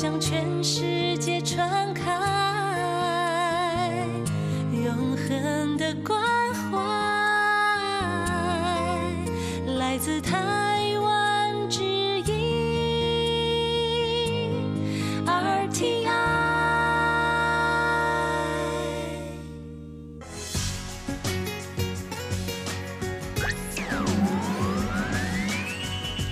向全世界传开，永恒的关怀来自他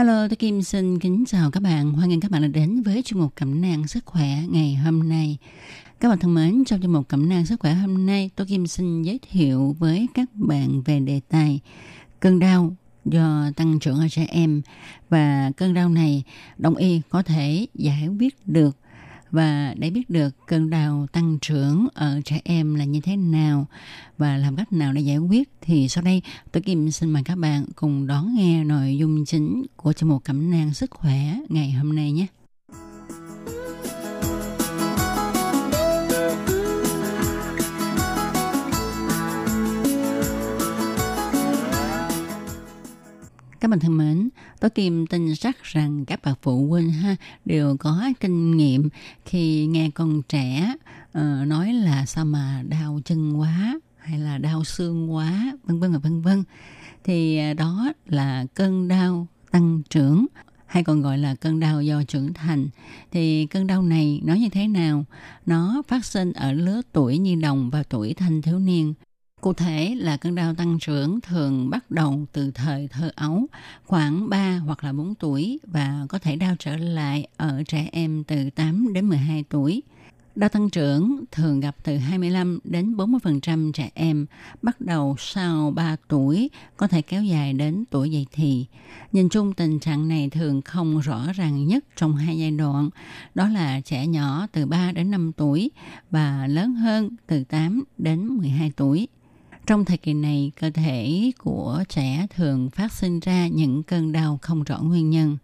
Hello, tôi Kim xin kính chào các bạn. Hoan nghênh các bạn đã đến với chuyên mục Cẩm nang sức khỏe ngày hôm nay. Các bạn thân mến, trong chuyên mục Cẩm nang sức khỏe hôm nay, tôi Kim xin giới thiệu với các bạn về đề tài cơn đau do tăng trưởng ở trẻ em và cơn đau này đông y có thể giải quyết được và để biết được cơn đau tăng trưởng ở trẻ em là như thế nào và làm cách nào để giải quyết thì sau đây tôi Kim xin mời các bạn cùng đón nghe nội dung chính của chương mục cẩm nang sức khỏe ngày hôm nay nhé. Các bạn thân mến, tôi Kim tin chắc rằng các bậc phụ huynh ha đều có kinh nghiệm. Khi nghe con trẻ uh, nói là sao mà đau chân quá hay là đau xương quá vân vân và vân vân thì ờ, đó là cơn đau tăng trưởng hay còn gọi là cơn đau do trưởng thành. Thì cơn đau này nó như thế nào? Nó phát sinh ở lứa tuổi nhi đồng và tuổi thanh thiếu niên. Cụ thể là cơn đau tăng trưởng thường bắt đầu từ thời thơ ấu, khoảng 3 hoặc là 4 tuổi và có thể đau trở lại ở trẻ em từ 8 đến 12 tuổi. Đau tăng trưởng thường gặp từ 25 đến 40% trẻ em, bắt đầu sau 3 tuổi, có thể kéo dài đến tuổi dậy thì. Nhìn chung tình trạng này thường không rõ ràng nhất trong hai giai đoạn, đó là trẻ nhỏ từ 3 đến 5 tuổi và lớn hơn từ 8 đến 12 tuổi. Trong thời kỳ này, cơ thể của trẻ thường phát sinh ra những cơn đau không rõ nguyên nhân.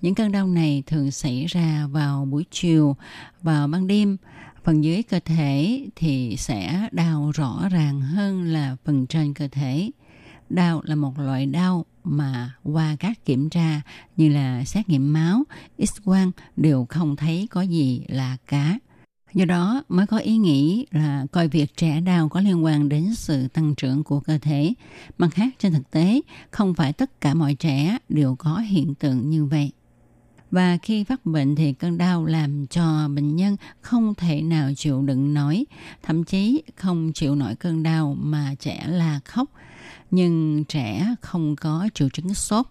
Những cơn đau này thường xảy ra vào buổi chiều, vào ban đêm. Phần dưới cơ thể thì sẽ đau rõ ràng hơn là phần trên cơ thể. Đau là một loại đau mà qua các kiểm tra như là xét nghiệm máu, x-quang đều không thấy có gì là cá. Do đó mới có ý nghĩ là coi việc trẻ đau có liên quan đến sự tăng trưởng của cơ thể. Mặt khác trên thực tế, không phải tất cả mọi trẻ đều có hiện tượng như vậy. Và khi phát bệnh thì cơn đau làm cho bệnh nhân không thể nào chịu đựng nổi, thậm chí không chịu nổi cơn đau mà trẻ là khóc. Nhưng trẻ không có triệu chứng sốt,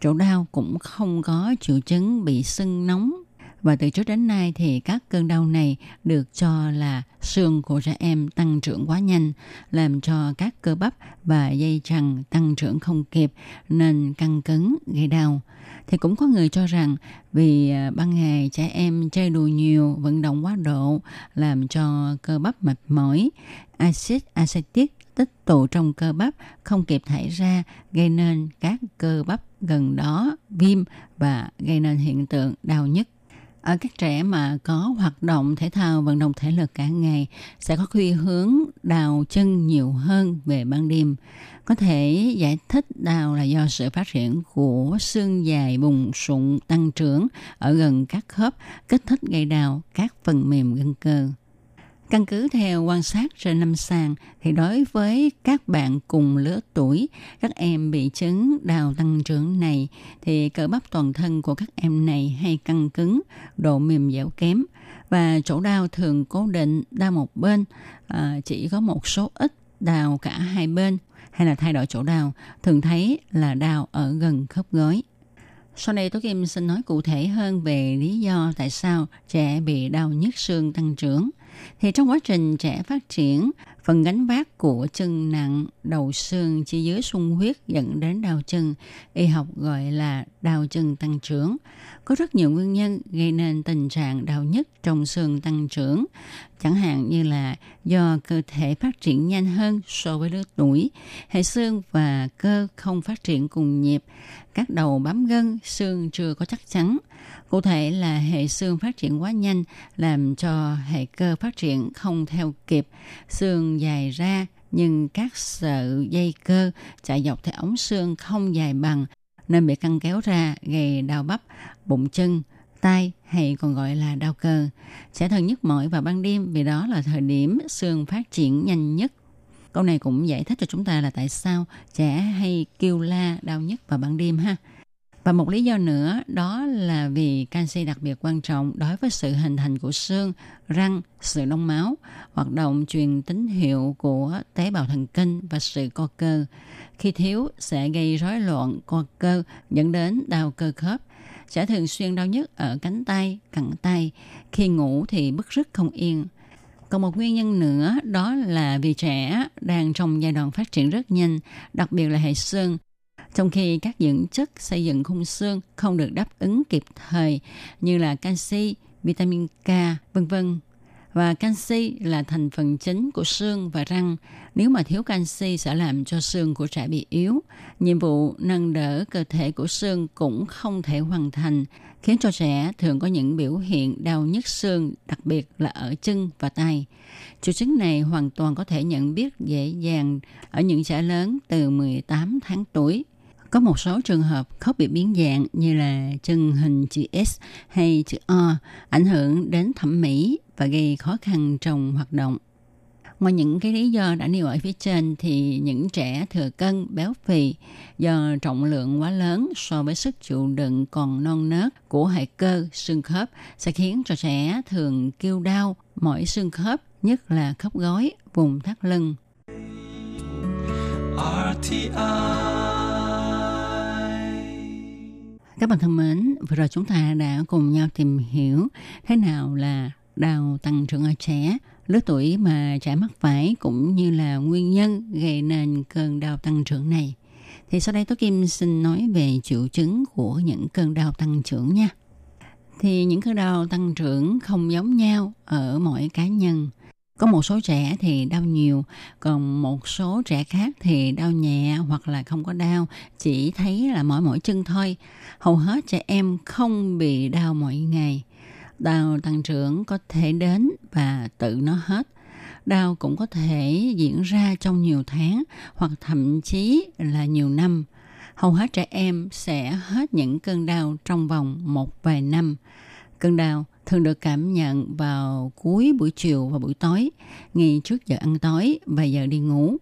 chỗ đau cũng không có triệu chứng bị sưng nóng và từ trước đến nay thì các cơn đau này được cho là xương của trẻ em tăng trưởng quá nhanh, làm cho các cơ bắp và dây chằng tăng trưởng không kịp nên căng cứng gây đau. Thì cũng có người cho rằng vì à, ban ngày trẻ em chơi đùa nhiều, vận động quá độ làm cho cơ bắp mệt mỏi, axit acetic tích tụ trong cơ bắp không kịp thải ra gây nên các cơ bắp gần đó viêm và gây nên hiện tượng đau nhức ở các trẻ mà có hoạt động thể thao, vận động thể lực cả ngày sẽ có khuynh hướng đào chân nhiều hơn về ban đêm. Có thể giải thích đào là do sự phát triển của xương dài bùng sụn tăng trưởng ở gần các khớp, kích thích gây đào các phần mềm gân cơ. Căn cứ theo quan sát trên lâm sàng thì đối với các bạn cùng lứa tuổi, các em bị chứng đào tăng trưởng này thì cơ bắp toàn thân của các em này hay căng cứng, độ mềm dẻo kém và chỗ đau thường cố định đau một bên, à, chỉ có một số ít đào cả hai bên hay là thay đổi chỗ đau, thường thấy là đau ở gần khớp gối. Sau đây tôi Kim xin nói cụ thể hơn về lý do tại sao trẻ bị đau nhức xương tăng trưởng thì trong quá trình trẻ phát triển, Phần gánh vác của chân nặng, đầu xương chi dưới sung huyết dẫn đến đau chân, y học gọi là đau chân tăng trưởng. Có rất nhiều nguyên nhân gây nên tình trạng đau nhức trong xương tăng trưởng, chẳng hạn như là do cơ thể phát triển nhanh hơn so với lứa tuổi, hệ xương và cơ không phát triển cùng nhịp, các đầu bám gân, xương chưa có chắc chắn. Cụ thể là hệ xương phát triển quá nhanh làm cho hệ cơ phát triển không theo kịp, xương dài ra nhưng các sợi dây cơ chạy dọc theo ống xương không dài bằng nên bị căng kéo ra gây đau bắp, bụng chân, tay hay còn gọi là đau cơ. Sẽ thường nhức mỏi vào ban đêm vì đó là thời điểm xương phát triển nhanh nhất. Câu này cũng giải thích cho chúng ta là tại sao trẻ hay kêu la đau nhất vào ban đêm ha. Và một lý do nữa đó là vì canxi đặc biệt quan trọng đối với sự hình thành của xương, răng, sự đông máu, hoạt động truyền tín hiệu của tế bào thần kinh và sự co cơ. Khi thiếu sẽ gây rối loạn co cơ dẫn đến đau cơ khớp. Sẽ thường xuyên đau nhức ở cánh tay, cẳng tay. Khi ngủ thì bức rứt không yên. Còn một nguyên nhân nữa đó là vì trẻ đang trong giai đoạn phát triển rất nhanh, đặc biệt là hệ xương trong khi các dưỡng chất xây dựng khung xương không được đáp ứng kịp thời như là canxi, vitamin K, vân vân. Và canxi là thành phần chính của xương và răng. Nếu mà thiếu canxi sẽ làm cho xương của trẻ bị yếu. Nhiệm vụ nâng đỡ cơ thể của xương cũng không thể hoàn thành, khiến cho trẻ thường có những biểu hiện đau nhức xương, đặc biệt là ở chân và tay. Triệu chứng này hoàn toàn có thể nhận biết dễ dàng ở những trẻ lớn từ 18 tháng tuổi có một số trường hợp khớp bị biến dạng như là chân hình chữ S hay chữ O ảnh hưởng đến thẩm mỹ và gây khó khăn trong hoạt động. Ngoài những cái lý do đã nêu ở phía trên thì những trẻ thừa cân, béo phì do trọng lượng quá lớn so với sức chịu đựng còn non nớt của hệ cơ xương khớp sẽ khiến cho trẻ thường kêu đau mỏi xương khớp, nhất là khớp gối, vùng thắt lưng. RTI các bạn thân mến, vừa rồi chúng ta đã cùng nhau tìm hiểu thế nào là đau tăng trưởng ở trẻ, lứa tuổi mà trẻ mắc phải cũng như là nguyên nhân gây nên cơn đau tăng trưởng này. Thì sau đây tôi Kim xin nói về triệu chứng của những cơn đau tăng trưởng nha. Thì những cơn đau tăng trưởng không giống nhau ở mỗi cá nhân. Có một số trẻ thì đau nhiều, còn một số trẻ khác thì đau nhẹ hoặc là không có đau, chỉ thấy là mỏi mỏi chân thôi. Hầu hết trẻ em không bị đau mỗi ngày. Đau tăng trưởng có thể đến và tự nó hết. Đau cũng có thể diễn ra trong nhiều tháng hoặc thậm chí là nhiều năm. Hầu hết trẻ em sẽ hết những cơn đau trong vòng một vài năm. Cơn đau thường được cảm nhận vào cuối buổi chiều và buổi tối, ngay trước giờ ăn tối và giờ đi ngủ.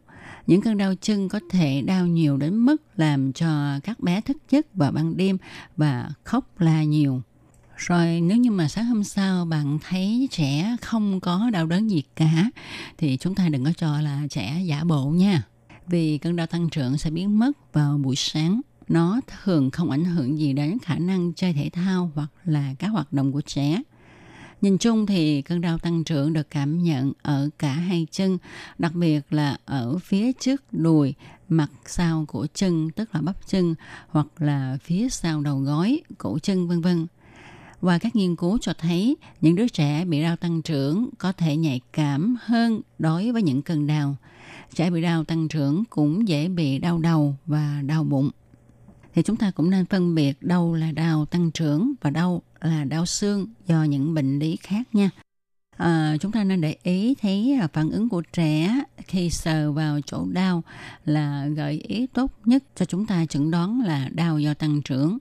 Những cơn đau chân có thể đau nhiều đến mức làm cho các bé thức giấc vào ban đêm và khóc la nhiều. Rồi nếu như mà sáng hôm sau bạn thấy trẻ không có đau đớn gì cả thì chúng ta đừng có cho là trẻ giả bộ nha. Vì cơn đau tăng trưởng sẽ biến mất vào buổi sáng nó thường không ảnh hưởng gì đến khả năng chơi thể thao hoặc là các hoạt động của trẻ. Nhìn chung thì cơn đau tăng trưởng được cảm nhận ở cả hai chân, đặc biệt là ở phía trước đùi, mặt sau của chân tức là bắp chân hoặc là phía sau đầu gối, cổ chân vân vân. Và các nghiên cứu cho thấy những đứa trẻ bị đau tăng trưởng có thể nhạy cảm hơn đối với những cơn đau. Trẻ bị đau tăng trưởng cũng dễ bị đau đầu và đau bụng thì chúng ta cũng nên phân biệt đâu là đau tăng trưởng và đâu là đau xương do những bệnh lý khác nha. À, chúng ta nên để ý thấy à, phản ứng của trẻ khi sờ vào chỗ đau là gợi ý tốt nhất cho chúng ta chẩn đoán là đau do tăng trưởng.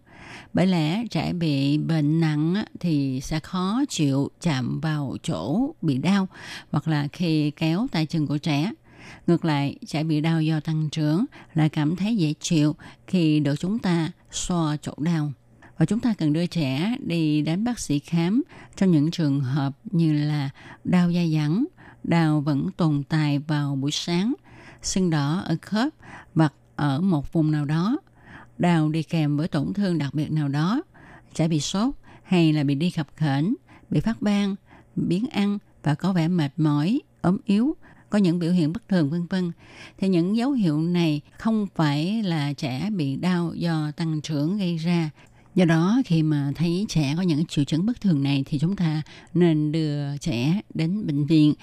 Bởi lẽ trẻ bị bệnh nặng thì sẽ khó chịu chạm vào chỗ bị đau hoặc là khi kéo tay chân của trẻ Ngược lại, trẻ bị đau do tăng trưởng lại cảm thấy dễ chịu khi được chúng ta xoa chỗ đau. Và chúng ta cần đưa trẻ đi đến bác sĩ khám trong những trường hợp như là đau da dẳng, đau vẫn tồn tại vào buổi sáng, sưng đỏ ở khớp hoặc ở một vùng nào đó, đau đi kèm với tổn thương đặc biệt nào đó, trẻ bị sốt hay là bị đi khập khểnh, bị phát ban, biến ăn và có vẻ mệt mỏi, ốm yếu, có những biểu hiện bất thường vân vân. Thì những dấu hiệu này không phải là trẻ bị đau do tăng trưởng gây ra. Do đó khi mà thấy trẻ có những triệu chứng bất thường này thì chúng ta nên đưa trẻ đến bệnh viện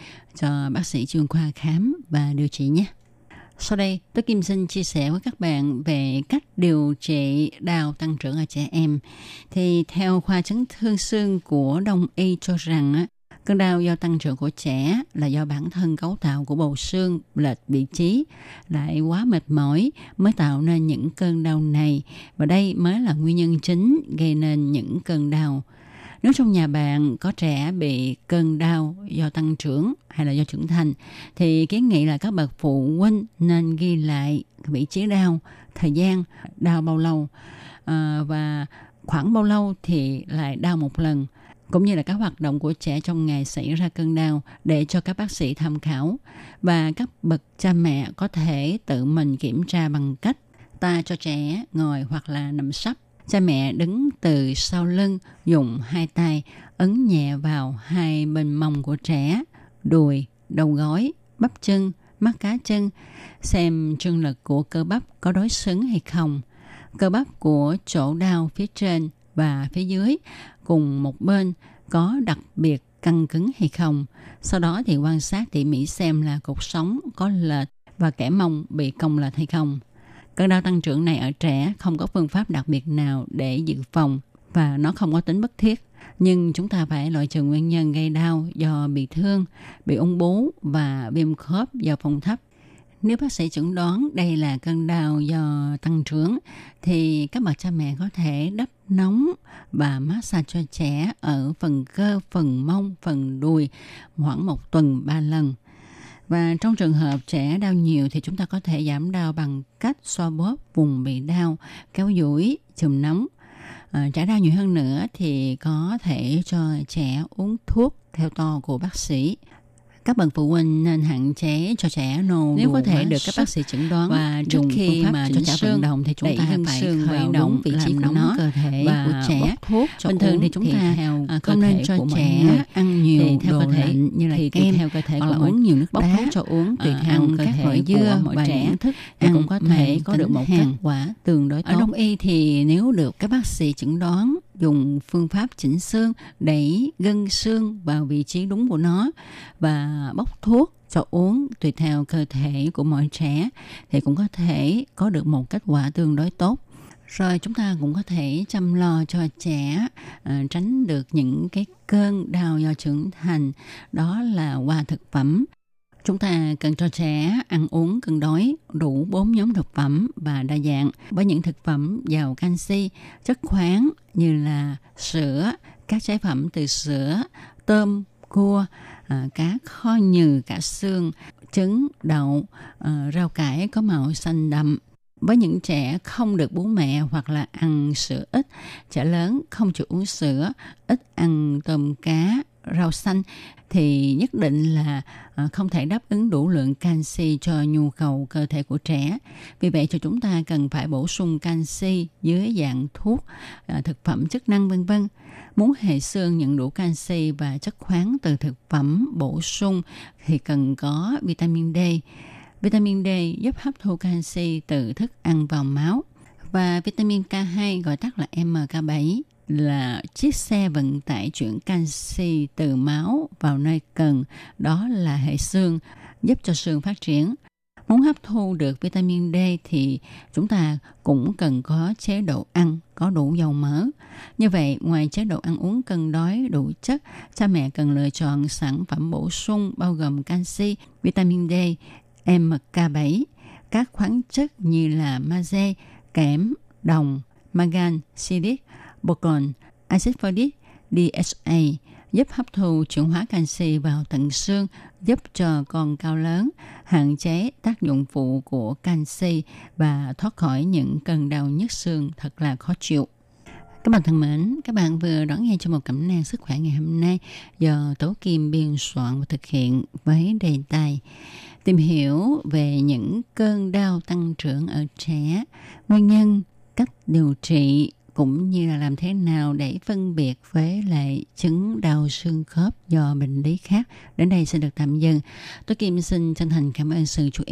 cho bác sĩ chuyên khoa khám và điều trị nhé. Sau đây, tôi Kim xin chia sẻ với các bạn về cách điều trị đau tăng trưởng ở trẻ em. Thì theo khoa chấn thương xương của Đông Y cho rằng cơn đau do tăng trưởng của trẻ là do bản thân cấu tạo của bầu xương lệch vị trí lại quá mệt mỏi mới tạo nên những cơn đau này. Và đây mới là nguyên nhân chính gây nên những cơn đau. Nếu trong nhà bạn có trẻ bị cơn đau do tăng trưởng hay là do trưởng thành thì kiến nghị là các bậc phụ huynh nên ghi lại vị trí đau, thời gian đau bao lâu. À, và khoảng bao lâu thì lại đau một lần? Cũng như là các hoạt động của trẻ trong ngày xảy ra cơn đau để cho các bác sĩ tham khảo và các bậc cha mẹ có thể tự mình kiểm tra bằng cách ta cho trẻ ngồi hoặc là nằm sấp Cha mẹ đứng từ sau lưng, dùng hai tay ấn nhẹ vào hai bên mông của trẻ, đùi, đầu gối, bắp chân, mắt cá chân, xem trương lực của cơ bắp có đối xứng hay không. Cơ bắp của chỗ đau phía trên và phía dưới cùng một bên có đặc biệt căng cứng hay không. Sau đó thì quan sát tỉ mỉ xem là cột sống có lệch và kẻ mông bị cong lệch hay không. Cơn đau tăng trưởng này ở trẻ không có phương pháp đặc biệt nào để dự phòng và nó không có tính bất thiết. Nhưng chúng ta phải loại trừ nguyên nhân gây đau do bị thương, bị ung bú và viêm khớp do phòng thấp. Nếu bác sĩ chẩn đoán đây là cơn đau do tăng trưởng thì các bậc cha mẹ có thể đắp nóng và massage cho trẻ ở phần cơ, phần mông, phần đùi khoảng một tuần ba lần. Và trong trường hợp trẻ đau nhiều thì chúng ta có thể giảm đau bằng cách xoa bóp vùng bị đau, kéo duỗi, chùm nóng. À, trẻ đau nhiều hơn nữa thì có thể cho trẻ uống thuốc theo to của bác sĩ các bậc phụ huynh nên hạn chế cho trẻ nôn nếu có thể được các bác sĩ chẩn đoán và trước khi mà cho trẻ vận động thì chúng ta phải khởi động vị trí của nó cơ thể và của trẻ. thuốc cho bình thường thì chúng ta à, không nên cho trẻ ăn nhiều theo cơ thể như là kem theo cơ thể hoặc là uống nhiều nước bóc thuốc cho uống tùy theo cơ thể loại dưa mỗi trẻ. thức ăn cũng có thể có được một kết quả tương đối tốt. ở đông y thì nếu được các bác sĩ chẩn đoán dùng phương pháp chỉnh xương đẩy gân xương vào vị trí đúng của nó và bóc thuốc cho uống tùy theo cơ thể của mọi trẻ thì cũng có thể có được một kết quả tương đối tốt. Rồi chúng ta cũng có thể chăm lo cho trẻ uh, tránh được những cái cơn đau do trưởng thành đó là qua thực phẩm. Chúng ta cần cho trẻ ăn uống cân đối đủ 4 nhóm thực phẩm và đa dạng với những thực phẩm giàu canxi, chất khoáng như là sữa, các trái phẩm từ sữa, tôm, cua, à, cá kho nhừ, cả xương, trứng, đậu, à, rau cải có màu xanh đậm. Với những trẻ không được bú mẹ hoặc là ăn sữa ít, trẻ lớn không chịu uống sữa, ít ăn tôm cá, rau xanh thì nhất định là ờ, không thể đáp ứng đủ lượng canxi cho nhu cầu cơ thể của trẻ. Vì vậy cho chúng ta cần phải bổ sung canxi dưới dạng thuốc, ờ, thực phẩm chức năng vân vân. Muốn hệ xương nhận đủ canxi và chất khoáng từ thực phẩm bổ sung thì cần có vitamin D. Vitamin D giúp hấp thu canxi từ thức ăn vào máu và vitamin K2 gọi tắt là MK7 là chiếc xe vận tải chuyển canxi từ máu vào nơi cần, đó là hệ xương, giúp cho xương phát triển. Muốn hấp thu được vitamin D thì chúng ta cũng cần có chế độ ăn có đủ dầu mỡ. Như vậy, ngoài chế độ ăn uống cân đối đủ chất, cha mẹ cần lựa chọn sản phẩm bổ sung bao gồm canxi, vitamin D, MK7, các khoáng chất như là magie, kẽm, đồng, magan, silic, boron, axit folic, DHA giúp hấp thụ chuyển hóa canxi vào tận xương, giúp cho con cao lớn, hạn chế tác dụng phụ của canxi và thoát khỏi những cơn đau nhức xương thật là khó chịu. Các bạn thân mến, các bạn vừa đón nghe cho một cẩm nang sức khỏe ngày hôm nay do Tố Kim biên soạn và thực hiện với đề tài tìm hiểu về những cơn đau tăng trưởng ở trẻ, nguyên nhân, cách điều trị cũng như là làm thế nào để phân biệt với lại chứng đau xương khớp do bệnh lý khác. Đến đây xin được tạm dừng. Tôi Kim xin chân thành cảm ơn sự chú ý